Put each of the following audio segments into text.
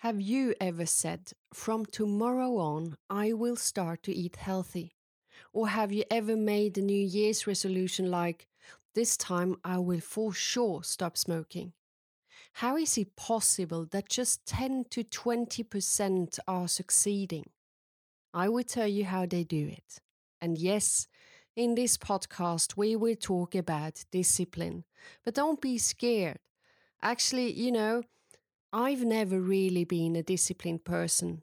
Have you ever said, from tomorrow on, I will start to eat healthy? Or have you ever made a New Year's resolution like, this time I will for sure stop smoking? How is it possible that just 10 to 20% are succeeding? I will tell you how they do it. And yes, in this podcast, we will talk about discipline. But don't be scared. Actually, you know, I've never really been a disciplined person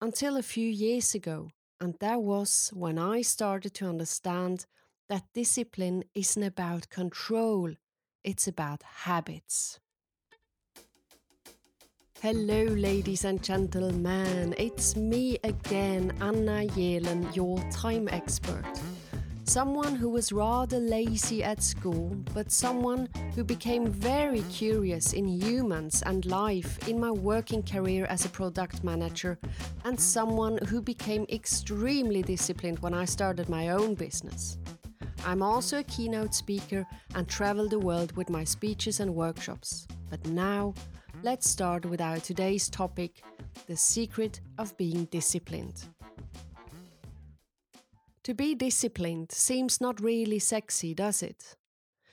until a few years ago. And that was when I started to understand that discipline isn't about control, it's about habits. Hello, ladies and gentlemen. It's me again, Anna Jelen, your time expert. Someone who was rather lazy at school, but someone who became very curious in humans and life in my working career as a product manager, and someone who became extremely disciplined when I started my own business. I'm also a keynote speaker and travel the world with my speeches and workshops. But now, let's start with our today's topic the secret of being disciplined. To be disciplined seems not really sexy, does it?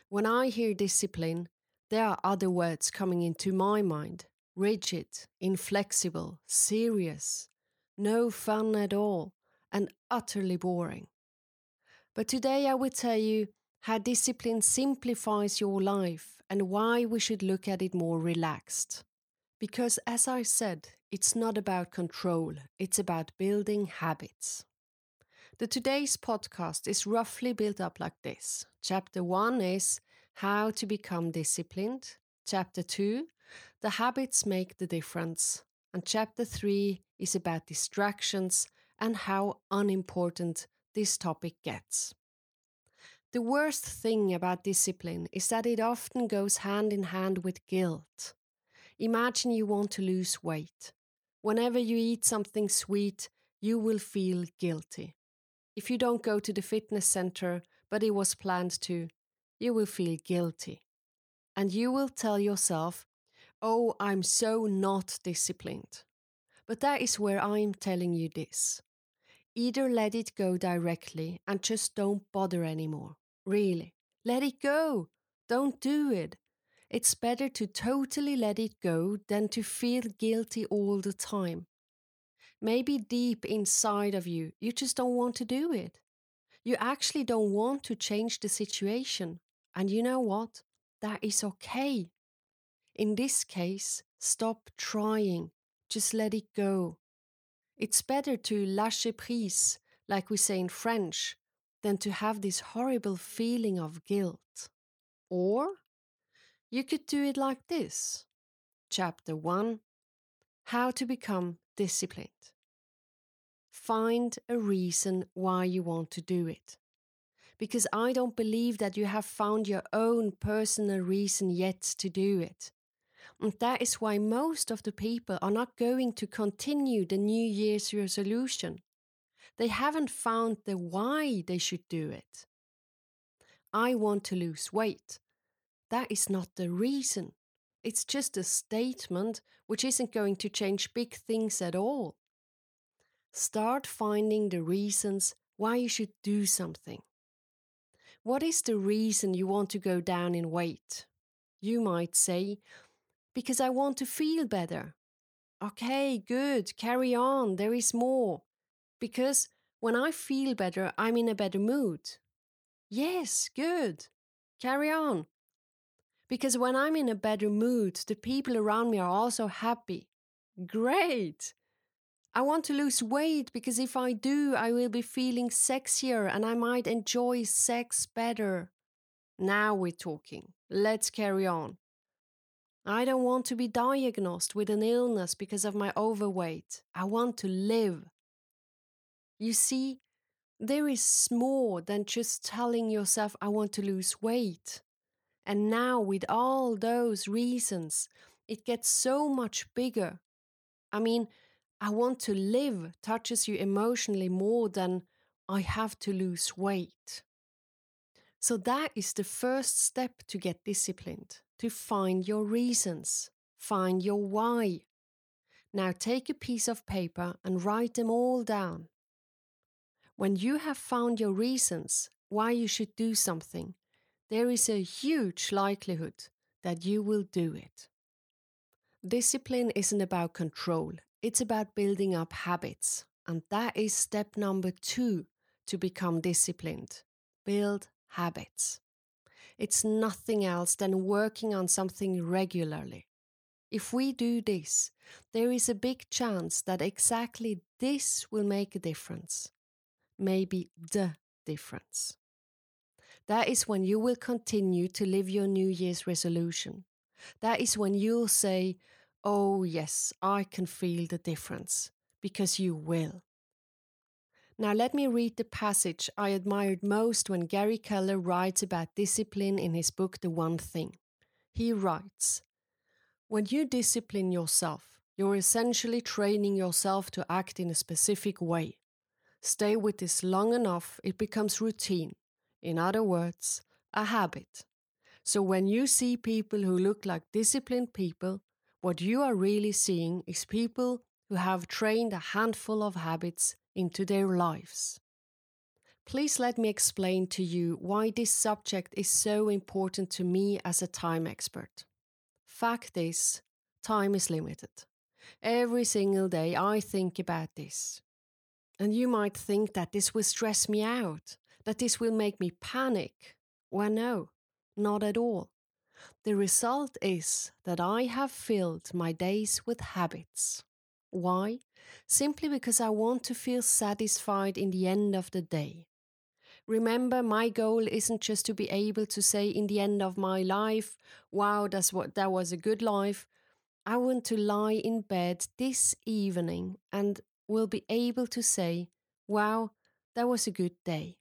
When I hear discipline, there are other words coming into my mind rigid, inflexible, serious, no fun at all, and utterly boring. But today I will tell you how discipline simplifies your life and why we should look at it more relaxed. Because, as I said, it's not about control, it's about building habits. The today's podcast is roughly built up like this. Chapter 1 is how to become disciplined. Chapter 2, the habits make the difference. And chapter 3 is about distractions and how unimportant this topic gets. The worst thing about discipline is that it often goes hand in hand with guilt. Imagine you want to lose weight. Whenever you eat something sweet, you will feel guilty. If you don't go to the fitness center, but it was planned to, you will feel guilty. And you will tell yourself, Oh, I'm so not disciplined. But that is where I'm telling you this. Either let it go directly and just don't bother anymore. Really. Let it go. Don't do it. It's better to totally let it go than to feel guilty all the time. Maybe deep inside of you, you just don't want to do it. You actually don't want to change the situation. And you know what? That is okay. In this case, stop trying. Just let it go. It's better to lâcher prise, like we say in French, than to have this horrible feeling of guilt. Or you could do it like this Chapter 1 How to Become disciplined. Find a reason why you want to do it. Because I don't believe that you have found your own personal reason yet to do it. And that is why most of the people are not going to continue the New Year's resolution. They haven't found the why they should do it. I want to lose weight. That is not the reason. It's just a statement which isn't going to change big things at all. Start finding the reasons why you should do something. What is the reason you want to go down in weight? You might say, Because I want to feel better. Okay, good, carry on, there is more. Because when I feel better, I'm in a better mood. Yes, good, carry on. Because when I'm in a better mood, the people around me are also happy. Great! I want to lose weight because if I do, I will be feeling sexier and I might enjoy sex better. Now we're talking. Let's carry on. I don't want to be diagnosed with an illness because of my overweight. I want to live. You see, there is more than just telling yourself, I want to lose weight. And now, with all those reasons, it gets so much bigger. I mean, I want to live touches you emotionally more than I have to lose weight. So, that is the first step to get disciplined to find your reasons, find your why. Now take a piece of paper and write them all down. When you have found your reasons why you should do something, there is a huge likelihood that you will do it. Discipline isn't about control, it's about building up habits. And that is step number two to become disciplined build habits. It's nothing else than working on something regularly. If we do this, there is a big chance that exactly this will make a difference. Maybe the difference. That is when you will continue to live your New Year's resolution. That is when you'll say, Oh, yes, I can feel the difference, because you will. Now, let me read the passage I admired most when Gary Keller writes about discipline in his book, The One Thing. He writes When you discipline yourself, you're essentially training yourself to act in a specific way. Stay with this long enough, it becomes routine. In other words, a habit. So when you see people who look like disciplined people, what you are really seeing is people who have trained a handful of habits into their lives. Please let me explain to you why this subject is so important to me as a time expert. Fact is, time is limited. Every single day I think about this. And you might think that this will stress me out, that this will make me panic. Well, no, not at all. The result is that I have filled my days with habits. Why? Simply because I want to feel satisfied in the end of the day. Remember, my goal isn't just to be able to say in the end of my life, wow, that's what that was a good life. I want to lie in bed this evening and will be able to say, wow, that was a good day.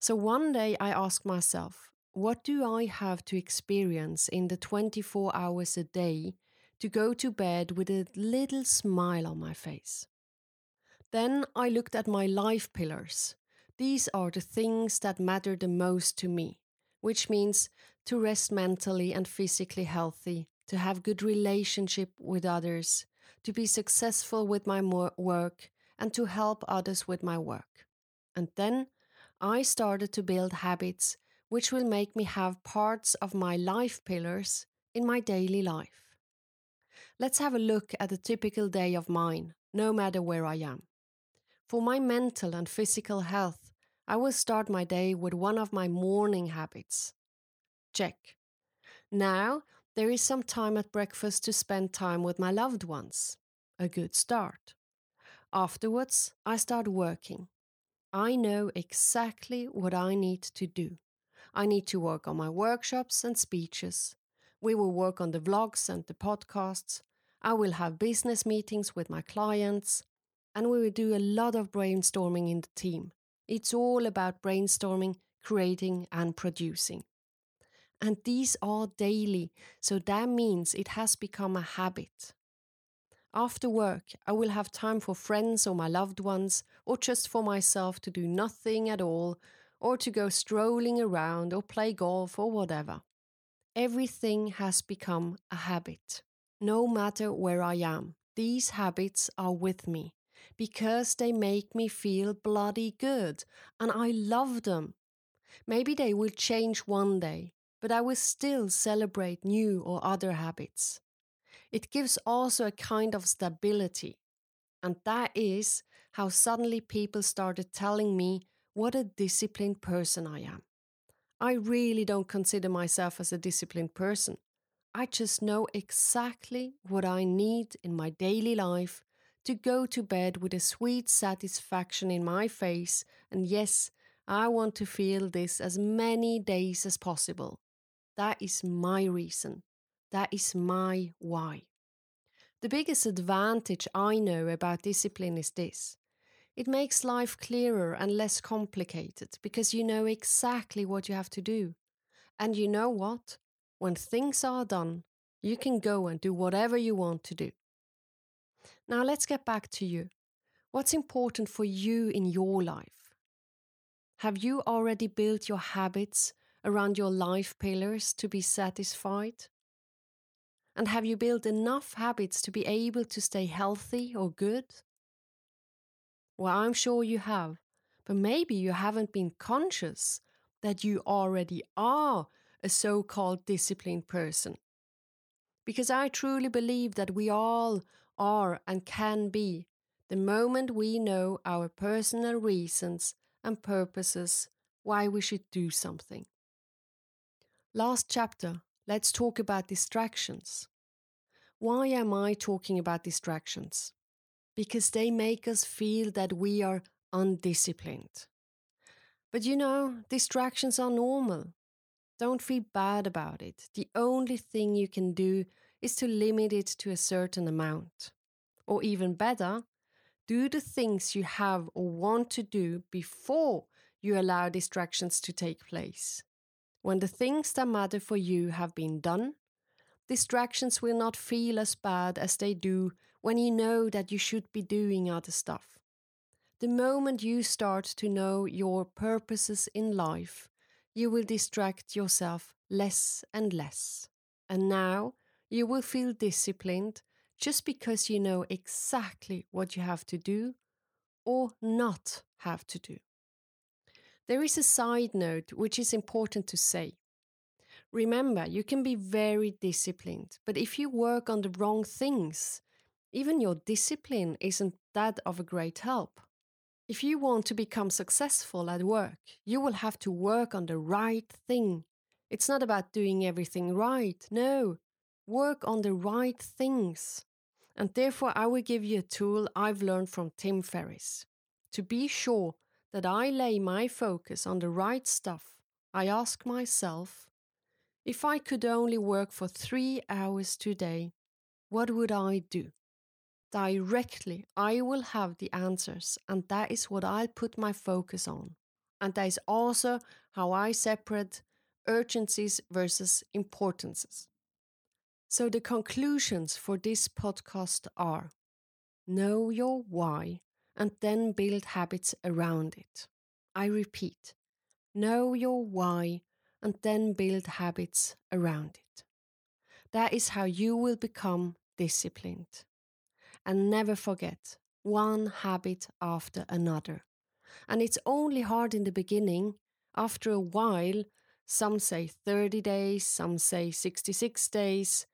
So one day I asked myself, what do I have to experience in the 24 hours a day to go to bed with a little smile on my face? Then I looked at my life pillars. These are the things that matter the most to me, which means to rest mentally and physically healthy, to have good relationship with others, to be successful with my work, and to help others with my work. And then I started to build habits which will make me have parts of my life pillars in my daily life. Let's have a look at a typical day of mine, no matter where I am. For my mental and physical health, I will start my day with one of my morning habits. Check. Now, there is some time at breakfast to spend time with my loved ones. A good start. Afterwards, I start working. I know exactly what I need to do. I need to work on my workshops and speeches. We will work on the vlogs and the podcasts. I will have business meetings with my clients. And we will do a lot of brainstorming in the team. It's all about brainstorming, creating, and producing. And these are daily, so that means it has become a habit. After work, I will have time for friends or my loved ones, or just for myself to do nothing at all, or to go strolling around or play golf or whatever. Everything has become a habit. No matter where I am, these habits are with me because they make me feel bloody good and I love them. Maybe they will change one day, but I will still celebrate new or other habits. It gives also a kind of stability. And that is how suddenly people started telling me what a disciplined person I am. I really don't consider myself as a disciplined person. I just know exactly what I need in my daily life to go to bed with a sweet satisfaction in my face, and yes, I want to feel this as many days as possible. That is my reason. That is my why. The biggest advantage I know about discipline is this it makes life clearer and less complicated because you know exactly what you have to do. And you know what? When things are done, you can go and do whatever you want to do. Now let's get back to you. What's important for you in your life? Have you already built your habits around your life pillars to be satisfied? And have you built enough habits to be able to stay healthy or good? Well, I'm sure you have, but maybe you haven't been conscious that you already are a so called disciplined person. Because I truly believe that we all are and can be the moment we know our personal reasons and purposes why we should do something. Last chapter, let's talk about distractions. Why am I talking about distractions? Because they make us feel that we are undisciplined. But you know, distractions are normal. Don't feel bad about it. The only thing you can do is to limit it to a certain amount. Or even better, do the things you have or want to do before you allow distractions to take place. When the things that matter for you have been done, distractions will not feel as bad as they do when you know that you should be doing other stuff. The moment you start to know your purposes in life, you will distract yourself less and less. And now you will feel disciplined just because you know exactly what you have to do or not have to do. There is a side note which is important to say. Remember, you can be very disciplined, but if you work on the wrong things, even your discipline isn't that of a great help. If you want to become successful at work, you will have to work on the right thing. It's not about doing everything right, no. Work on the right things. And therefore, I will give you a tool I've learned from Tim Ferriss. To be sure that I lay my focus on the right stuff, I ask myself if I could only work for three hours today, what would I do? directly, I will have the answers, and that is what I'll put my focus on. And that is also how I separate urgencies versus importances. So, the conclusions for this podcast are know your why and then build habits around it. I repeat, know your why and then build habits around it. That is how you will become disciplined and never forget one habit after another. And it's only hard in the beginning. After a while, some say 30 days, some say 66 days,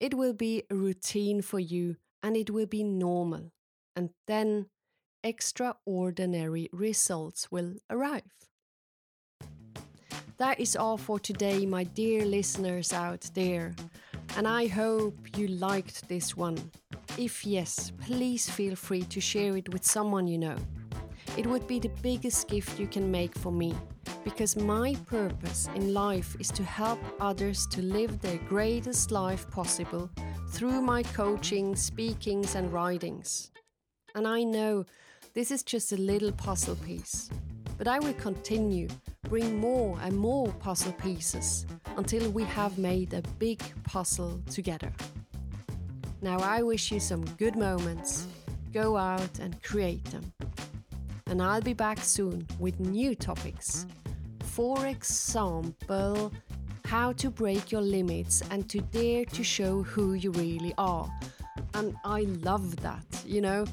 it will be a routine for you and it will be normal. And then extraordinary results will arrive. That is all for today, my dear listeners out there. And I hope you liked this one. If yes, please feel free to share it with someone you know. It would be the biggest gift you can make for me, because my purpose in life is to help others to live their greatest life possible through my coaching, speakings, and writings. And I know this is just a little puzzle piece, but I will continue, bring more and more puzzle pieces until we have made a big puzzle together. Now I wish you some good moments. Go out and create them. And I'll be back soon with new topics. For example, how to break your limits and to dare to show who you really are. And I love that, you know.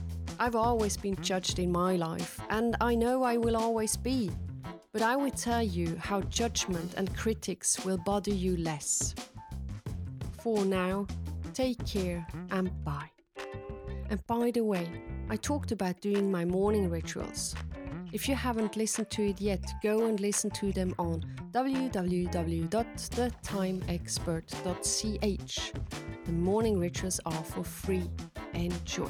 I've always been judged in my life, and I know I will always be. But I will tell you how judgment and critics will bother you less. For now, Take care and bye. And by the way, I talked about doing my morning rituals. If you haven't listened to it yet, go and listen to them on www.thetimexpert.ch. The morning rituals are for free. Enjoy.